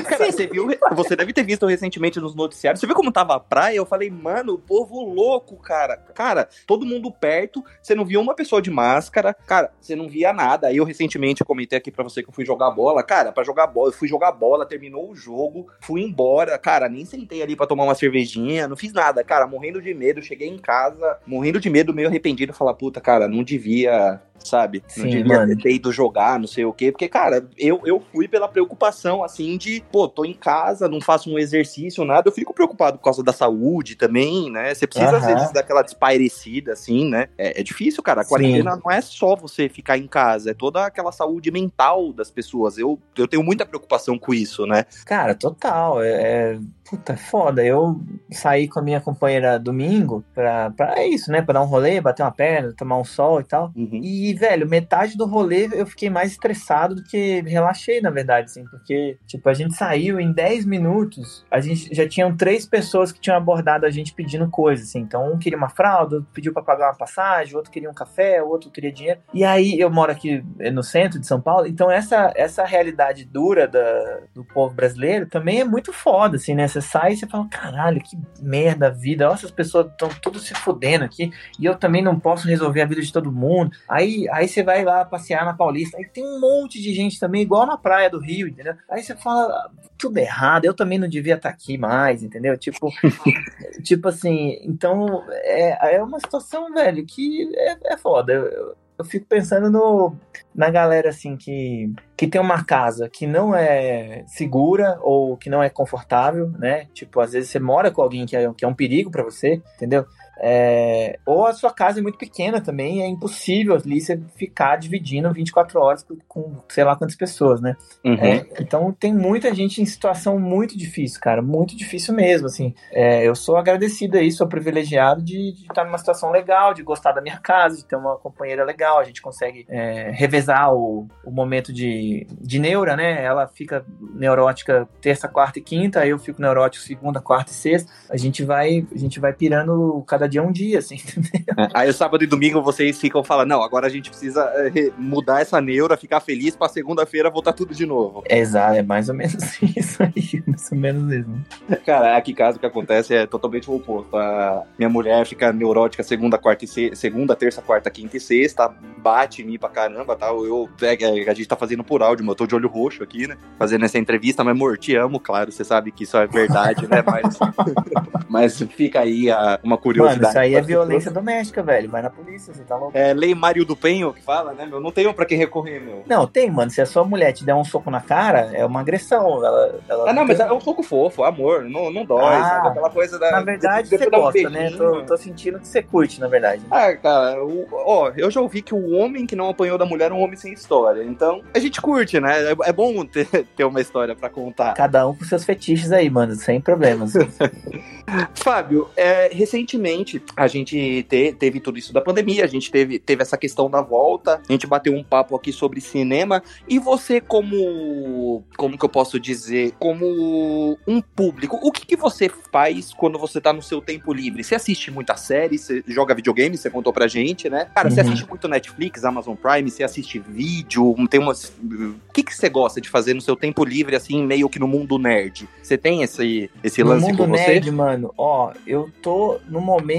Cara, você viu, você deve ter visto recentemente nos noticiários, você viu como tava a praia? Eu falei, mano, o povo louco, cara. Cara, todo mundo perto, você não via uma pessoa de máscara, cara, você não via nada. Aí eu recentemente comentei aqui para você que eu fui jogar bola, cara, para jogar bola, eu fui jogar bola, terminou o jogo, fui embora, cara, nem sentei ali para tomar uma cervejinha, não fiz nada, cara, morrendo de medo, cheguei em casa, morrendo de medo, meio arrependido, falar, puta, cara, não devia sabe? Sim, não devia mano. ter ido jogar, não sei o quê. Porque, cara, eu, eu fui pela preocupação, assim, de, pô, tô em casa, não faço um exercício, nada. Eu fico preocupado por causa da saúde também, né? Você precisa, uhum. às vezes, daquela despairecida, assim, né? É, é difícil, cara. A quarentena Sim. não é só você ficar em casa, é toda aquela saúde mental das pessoas. Eu, eu tenho muita preocupação com isso, né? Cara, total. É, é Puta, é foda. Eu saí com a minha companheira domingo pra, pra é isso, né? Pra dar um rolê, bater uma perna, tomar um sol e tal. Uhum. E, velho, metade do rolê eu fiquei mais estressado do que relaxei, na verdade, assim. Porque, tipo, a gente saiu em 10 minutos, a gente já tinham três pessoas que tinham abordado a gente pedindo coisas, assim. Então, um queria uma fralda, outro pediu pra pagar uma passagem, outro queria um café, outro queria dinheiro. E aí, eu moro aqui no centro de São Paulo, então essa, essa realidade dura da, do povo brasileiro também é muito foda, assim, né? Você sai e você fala, caralho, que merda a vida. Olha, essas pessoas estão tudo se fudendo aqui, e eu também não posso resolver a vida de todo mundo. Aí, aí você vai lá passear na Paulista, aí tem um monte de gente também, igual na praia do Rio, entendeu? Aí você fala, tudo errado, eu também não devia estar aqui mais, entendeu? Tipo, <laughs> tipo assim, então é, é uma situação, velho, que é, é foda. Eu, eu fico pensando no, na galera assim que, que tem uma casa que não é segura ou que não é confortável, né? Tipo, às vezes você mora com alguém que é, que é um perigo para você, entendeu? É, ou a sua casa é muito pequena também, é impossível ali você ficar dividindo 24 horas com, com sei lá quantas pessoas, né? Uhum. É, então tem muita gente em situação muito difícil, cara, muito difícil mesmo, assim. É, eu sou agradecido aí, sou privilegiado de, de, estar numa situação legal, de gostar da minha casa, de ter uma companheira legal, a gente consegue é, revezar o, o momento de, de neura, né? Ela fica neurótica terça, quarta e quinta, aí eu fico neurótico segunda, quarta e sexta. A gente vai, a gente vai pirando cada cada dia um dia, assim, <laughs> entendeu? É, aí sábado e domingo vocês ficam falando, não, agora a gente precisa é, mudar essa neura, ficar feliz pra segunda-feira voltar tudo de novo. Exato, é mais ou menos <laughs> isso aí, mais ou menos isso. Cara, aqui em casa o que acontece é totalmente o oposto. A minha mulher fica neurótica segunda, quarta e se... segunda, terça, quarta, quinta e sexta, bate em mim pra caramba, tá? Eu, é, a gente tá fazendo por áudio, mas eu tô de olho roxo aqui, né? Fazendo essa entrevista, mas amor, te amo, claro, você sabe que isso é verdade, né? Mas, <laughs> mas fica aí a, uma curiosidade. Mano, isso aí é violência doméstica, velho. Vai na polícia, você tá louco. É lei Mário do Penho que fala, né, meu? Não tenho pra quem recorrer, meu. Não, tem, mano. Se a sua mulher te der um soco na cara, é uma agressão. Ela, ela ah, não, mas é um soco fofo, amor. Não, não dói, ah, sabe? Aquela coisa da. Na verdade, você gosta, um né? Tô, tô, sentindo que você curte, na verdade. Ah, cara, o, ó, eu já ouvi que o homem que não apanhou da mulher é um homem sem história. Então, a gente curte, né? É, é bom ter, <laughs> ter uma história pra contar. Cada um com seus fetiches aí, mano, sem problemas. <laughs> Fábio, é, recentemente a gente te, teve tudo isso da pandemia, a gente teve, teve essa questão da volta, a gente bateu um papo aqui sobre cinema. E você, como. Como que eu posso dizer? Como um público, o que, que você faz quando você tá no seu tempo livre? Você assiste muita série, você joga videogame, você contou pra gente, né? Cara, uhum. você assiste muito Netflix, Amazon Prime, você assiste vídeo, tem umas. O que, que você gosta de fazer no seu tempo livre, assim, meio que no mundo nerd? Você tem esse, esse lance no mundo com você? Nerd, mano, ó, eu tô no momento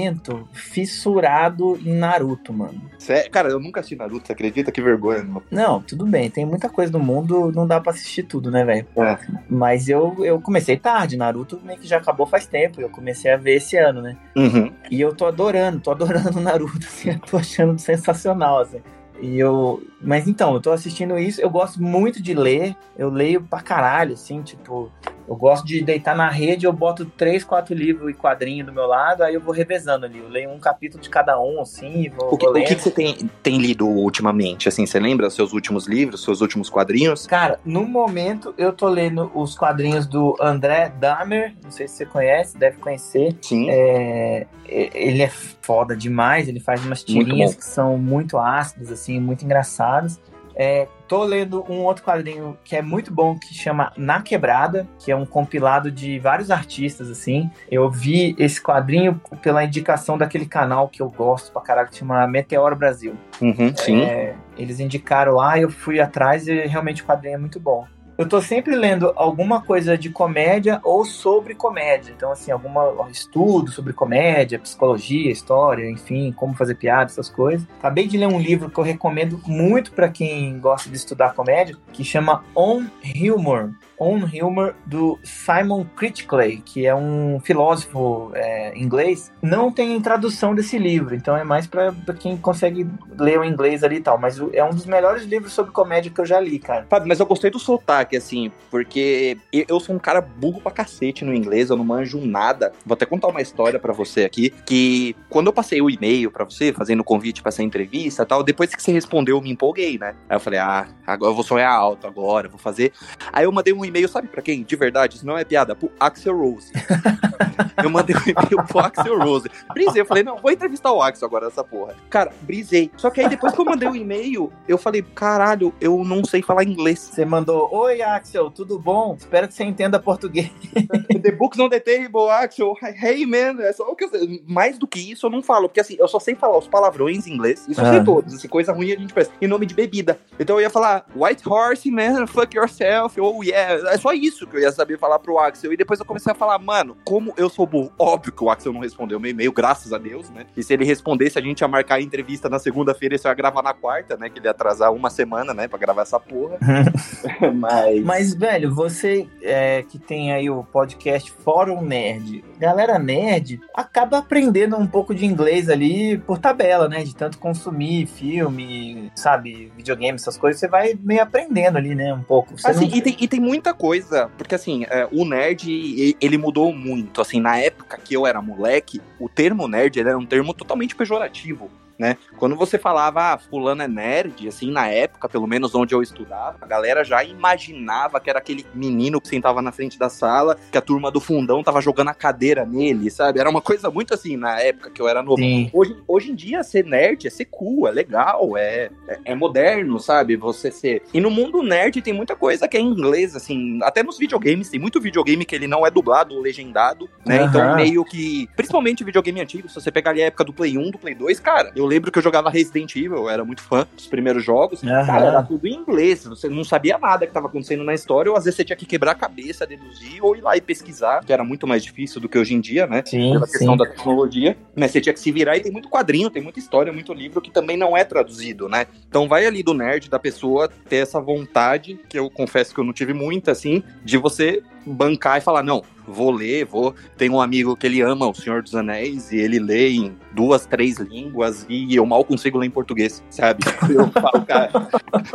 fissurado em Naruto, mano. Cê, cara, eu nunca assisti Naruto, você acredita? Que vergonha, mano. Não, tudo bem, tem muita coisa no mundo, não dá pra assistir tudo, né, velho? É. Mas eu, eu comecei tarde, Naruto meio que já acabou faz tempo, eu comecei a ver esse ano, né? Uhum. E eu tô adorando, tô adorando Naruto, <laughs> assim, eu tô achando sensacional, assim. E eu. Mas então, eu tô assistindo isso, eu gosto muito de ler, eu leio pra caralho, assim, tipo. Eu gosto de deitar na rede, eu boto três, quatro livros e quadrinhos do meu lado, aí eu vou revezando ali. Eu leio um capítulo de cada um, assim, vou, o que, o que, você tem, tem lido ultimamente? Assim, você lembra seus últimos livros, seus últimos quadrinhos? Cara, no momento eu tô lendo os quadrinhos do André Dahmer, não sei se você conhece, deve conhecer. Sim. É, ele é foda demais, ele faz umas tirinhas que são muito ácidas, assim, muito engraçadas. É, tô lendo um outro quadrinho que é muito bom, que chama Na Quebrada, que é um compilado de vários artistas, assim. Eu vi esse quadrinho pela indicação daquele canal que eu gosto pra caralho, que chama Meteoro Brasil. Uhum, sim. É, eles indicaram lá, eu fui atrás e realmente o quadrinho é muito bom eu tô sempre lendo alguma coisa de comédia ou sobre comédia. Então, assim, algum estudo sobre comédia, psicologia, história, enfim, como fazer piada, essas coisas. Acabei de ler um livro que eu recomendo muito para quem gosta de estudar comédia, que chama On Humor. On Humor do Simon Critickley, que é um filósofo é, inglês. Não tem tradução desse livro, então é mais para quem consegue ler o inglês ali e tal. Mas é um dos melhores livros sobre comédia que eu já li, cara. Fábio, mas eu gostei do sotaque, assim, porque eu sou um cara burro pra cacete no inglês, eu não manjo nada. Vou até contar uma história para você aqui, que quando eu passei o e-mail para você, fazendo o convite para essa entrevista tal, depois que você respondeu, eu me empolguei, né? Aí eu falei, ah, agora eu vou sonhar alto agora, vou fazer. Aí eu mandei um e-mail, sabe para quem? De verdade, isso não é piada, pro Axel Rose. <laughs> eu mandei um e-mail pro Axel Rose. Brisei, eu falei, não, vou entrevistar o Axel agora nessa porra. Cara, brisei. Só que aí depois que eu mandei o e-mail, eu falei, caralho, eu não sei falar inglês. Você mandou, oi Axel, tudo bom? Espero que você entenda português. <laughs> the book's not the table, Axel. Hey man, é só o que eu sei. Mais do que isso eu não falo, porque assim, eu só sei falar os palavrões em inglês, isso eu sei ah. todos, assim, coisa ruim a gente faz. Em nome de bebida. Então eu ia falar, white horse, man, fuck yourself, oh yeah, É só isso que eu ia saber falar pro Axel. E depois eu comecei a falar, mano, como eu sou burro. Óbvio que o Axel não respondeu meu e-mail, graças a Deus, né? E se ele respondesse, a gente ia marcar a entrevista na segunda-feira e só ia gravar na quarta, né? Que ele ia atrasar uma semana, né? Pra gravar essa porra. <laughs> <laughs> Mas... Mas, velho, você é, que tem aí o podcast Fórum Nerd, galera nerd acaba aprendendo um pouco de inglês ali por tabela, né? De tanto consumir filme, sabe, videogame, essas coisas, você vai meio aprendendo ali, né? Um pouco. Você Assim, não- e, tem, e tem muita coisa, porque assim, é, o nerd, ele mudou muito. Assim, na época que eu era moleque, o termo nerd era um termo totalmente pejorativo. Né? Quando você falava, ah, fulano é nerd, assim, na época, pelo menos onde eu estudava, a galera já imaginava que era aquele menino que sentava na frente da sala, que a turma do fundão tava jogando a cadeira nele, sabe? Era uma coisa muito assim, na época que eu era novo. Sim. Hoje, hoje em dia, ser nerd é ser cool, é legal, é, é, é moderno, sabe? Você ser. E no mundo nerd tem muita coisa que é em inglês, assim. Até nos videogames, tem muito videogame que ele não é dublado ou legendado, né? Aham. Então, meio que. Principalmente videogame antigo, se você pegar ali a época do Play 1, do Play 2, cara, eu lembro que eu jogava Resident Evil, eu era muito fã dos primeiros jogos. Aham. Cara, era tudo em inglês, você não sabia nada que tava acontecendo na história, ou às vezes você tinha que quebrar a cabeça, deduzir, ou ir lá e pesquisar, que era muito mais difícil do que hoje em dia, né? Sim, pela sim. questão da tecnologia, mas você tinha que se virar e tem muito quadrinho, tem muita história, muito livro que também não é traduzido, né? Então vai ali do nerd, da pessoa ter essa vontade, que eu confesso que eu não tive muita, assim, de você bancar e falar, não, vou ler, vou. Tem um amigo que ele ama O Senhor dos Anéis e ele lê em duas, três línguas e eu mal consigo ler em português, sabe? <laughs> Eu falo, cara,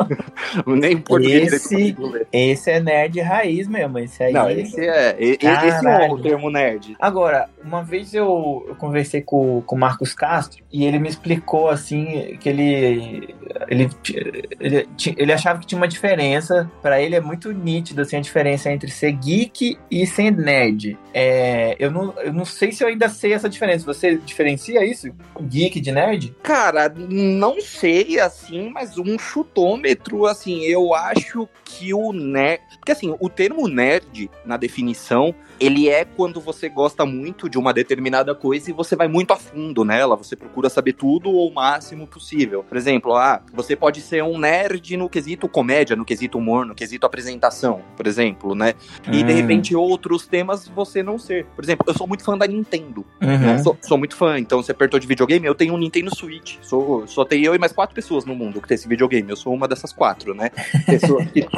<laughs> nem em português Esse-. Esse é nerd raiz mesmo. Esse aí. Não, esse é, e- esse é o termo nerd. Agora, uma vez eu, eu conversei com, com o Marcos Castro e ele me explicou assim que ele ele, ele, ele achava que tinha uma diferença. Pra ele é muito nítido assim, a diferença entre ser geek e ser nerd. É, eu, não, eu não sei se eu ainda sei essa diferença. Você diferencia isso? Geek de nerd? Cara, não sei, assim, mas um chutômetro, assim, eu acho que o nerd. Porque, assim, o termo nerd, na definição, ele é quando você gosta muito de uma determinada coisa e você vai muito a fundo nela, você procura saber tudo ou o máximo possível. Por exemplo, ah, você pode ser um nerd no quesito comédia, no quesito humor, no quesito apresentação, por exemplo, né? E de Hum. repente outros temas você não ser. Por exemplo, eu sou muito fã da Nintendo. Uhum. né? Sou, sou muito fã, então você apertou de videogame, eu tenho um Nintendo Switch. Sou, só tem eu e mais quatro pessoas no mundo que tem esse videogame. Eu sou uma dessas quatro, né? <laughs> Pessoas que,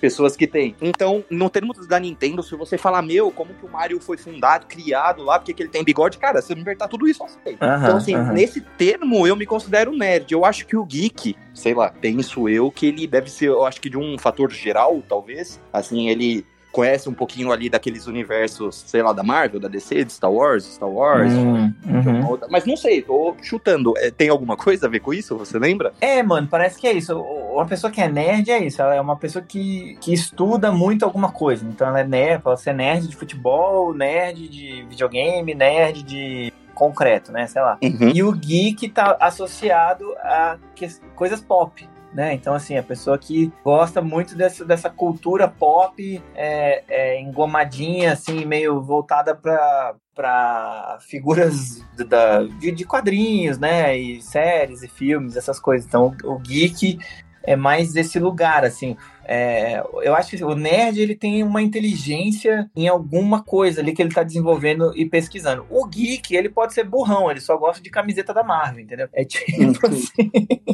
pessoas que tem. Então, no termo da Nintendo, se você falar, meu, como que o Mario foi fundado, criado lá, porque que ele tem bigode, cara, se eu me inventar tudo isso, eu sei. Aham, Então, assim, aham. nesse termo eu me considero nerd. Eu acho que o geek, sei lá, penso eu, que ele deve ser, eu acho que de um fator geral, talvez. Assim, ele conhece um pouquinho ali daqueles universos, sei lá, da Marvel, da DC, de Star Wars, Star Wars. Hum, uhum. outra- Mas não sei, tô chutando. É, tem alguma coisa a ver com isso? Você lembra? É, mano, parece que é isso. Uma pessoa que é nerd é isso. Ela é uma pessoa que, que estuda muito alguma coisa. Então ela é nerd, pode ser nerd de futebol, nerd de videogame, nerd de concreto, né? Sei lá. Uhum. E o geek tá associado a que- coisas pop. Né? Então, assim, a pessoa que gosta muito dessa, dessa cultura pop é, é, engomadinha, assim, meio voltada para para figuras da, de, de quadrinhos, né? E séries e filmes, essas coisas. Então, o, o geek é mais desse lugar, assim. É, eu acho que o nerd ele tem uma inteligência em alguma coisa ali que ele tá desenvolvendo e pesquisando. O geek, ele pode ser burrão, ele só gosta de camiseta da Marvel, entendeu? É tipo assim.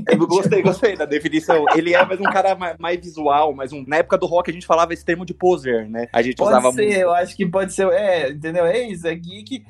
Eu gostei, gostei da definição. Ele é mais um cara mais, mais visual, mais um. Na época do rock a gente falava esse termo de poser, né? A gente usava Pode ser, muito. eu acho que pode ser. É, entendeu? É isso, é geek.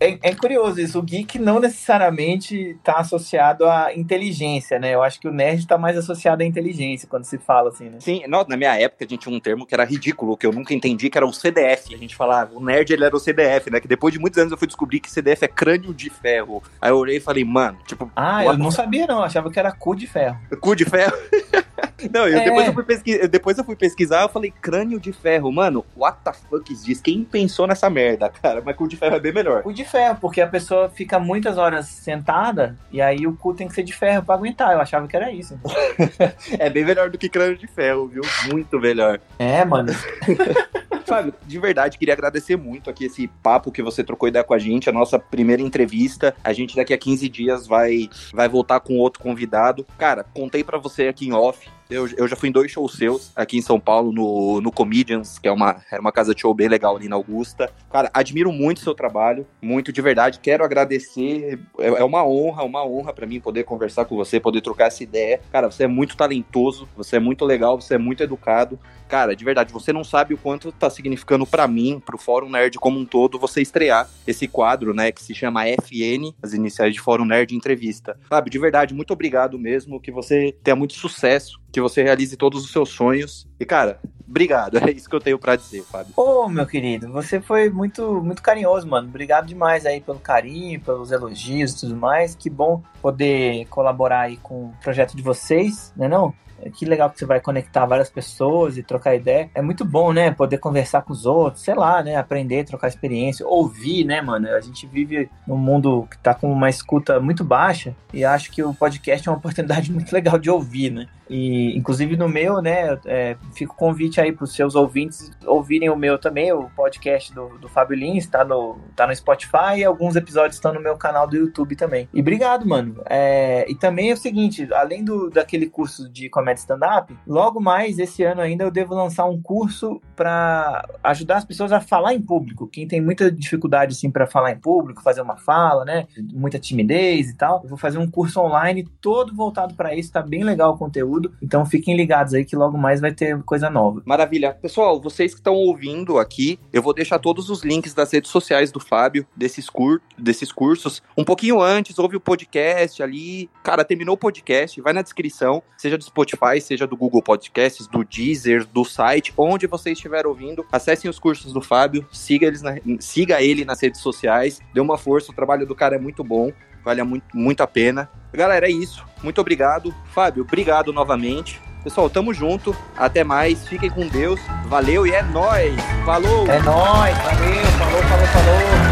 É, é curioso isso, o geek não necessariamente tá associado à inteligência, né? Eu acho que o nerd tá mais associado à inteligência quando se fala assim, né? Sim, não, na minha época a gente tinha um termo que era ridículo, que eu nunca entendi, que era o CDF. A gente falava, o nerd ele era o CDF, né? Que depois de muitos anos eu fui descobrir que CDF é crânio de ferro. Aí eu olhei e falei, mano, tipo, Ah, eu não sabia não, eu achava que era cu de ferro. cu de ferro. <laughs> Não, eu, É. depois, eu fui pesquisar, depois eu fui pesquisar, eu falei, crânio de ferro. Mano, what the fuck is this? Quem pensou nessa merda, cara? Mas cu de ferro é bem melhor. Cu de ferro, porque a pessoa fica muitas horas sentada e aí o cu tem que ser de ferro pra aguentar. Eu achava que era isso. <laughs> É bem melhor do que crânio de ferro, viu? Muito melhor. É, mano. <laughs> Fábio, de verdade, queria agradecer muito aqui esse papo que você trocou ideia com a gente, a nossa primeira entrevista. A gente daqui a 15 dias vai, vai voltar com outro convidado. Cara, contei pra você aqui em off. Eu, eu já fui em dois shows seus aqui em São Paulo, no, no Comedians, que é uma, era uma casa de show bem legal ali na Augusta. Cara, admiro muito o seu trabalho, muito de verdade. Quero agradecer. É, é uma honra, uma honra para mim poder conversar com você, poder trocar essa ideia. Cara, você é muito talentoso, você é muito legal, você é muito educado. Cara, de verdade, você não sabe o quanto tá significando para mim, pro Fórum Nerd como um todo, você estrear esse quadro, né, que se chama FN, as iniciais de Fórum Nerd Entrevista. Fábio, de verdade, muito obrigado mesmo, que você tenha muito sucesso, que você realize todos os seus sonhos. E, cara, obrigado, <laughs> é isso que eu tenho para dizer, Fábio. Ô, meu querido, você foi muito, muito carinhoso, mano. Obrigado demais aí pelo carinho, pelos elogios e tudo mais. Que bom poder colaborar aí com o projeto de vocês, né não? Que legal que você vai conectar várias pessoas e trocar ideia. É muito bom, né? Poder conversar com os outros, sei lá, né? Aprender, trocar experiência, ouvir, né, mano? A gente vive num mundo que tá com uma escuta muito baixa e acho que o podcast é uma oportunidade <laughs> muito legal de ouvir, né? E, inclusive, no meu, né, é, convite aí para os seus ouvintes ouvirem o meu também, o podcast do, do Fábio Lins, tá no, tá no Spotify e alguns episódios estão no meu canal do YouTube também. E obrigado, mano. É, e também é o seguinte, além do, daquele curso de comédia stand-up, logo mais esse ano ainda eu devo lançar um curso para ajudar as pessoas a falar em público. Quem tem muita dificuldade, assim, para falar em público, fazer uma fala, né, muita timidez e tal, eu vou fazer um curso online todo voltado para isso, tá bem legal o conteúdo tudo. Então fiquem ligados aí que logo mais vai ter coisa nova. Maravilha. Pessoal, vocês que estão ouvindo aqui, eu vou deixar todos os links das redes sociais do Fábio, desses, cur desses cursos. Um pouquinho antes, ouve o podcast ali. Cara, terminou o podcast, vai na descrição, seja do Spotify, seja do Google Podcasts, do Deezer, do site, onde você estiver ouvindo. Acessem os cursos do Fábio, siga, eles na, siga ele nas redes sociais, dê uma força, o trabalho do cara é muito bom vale muito, muito a pena. Galera, é isso. Muito obrigado. Fábio, obrigado novamente. Pessoal, tamo junto. Até mais. Fiquem com Deus. Valeu e é nóis. Falou. É nóis. Valeu. Falou, falou, falou.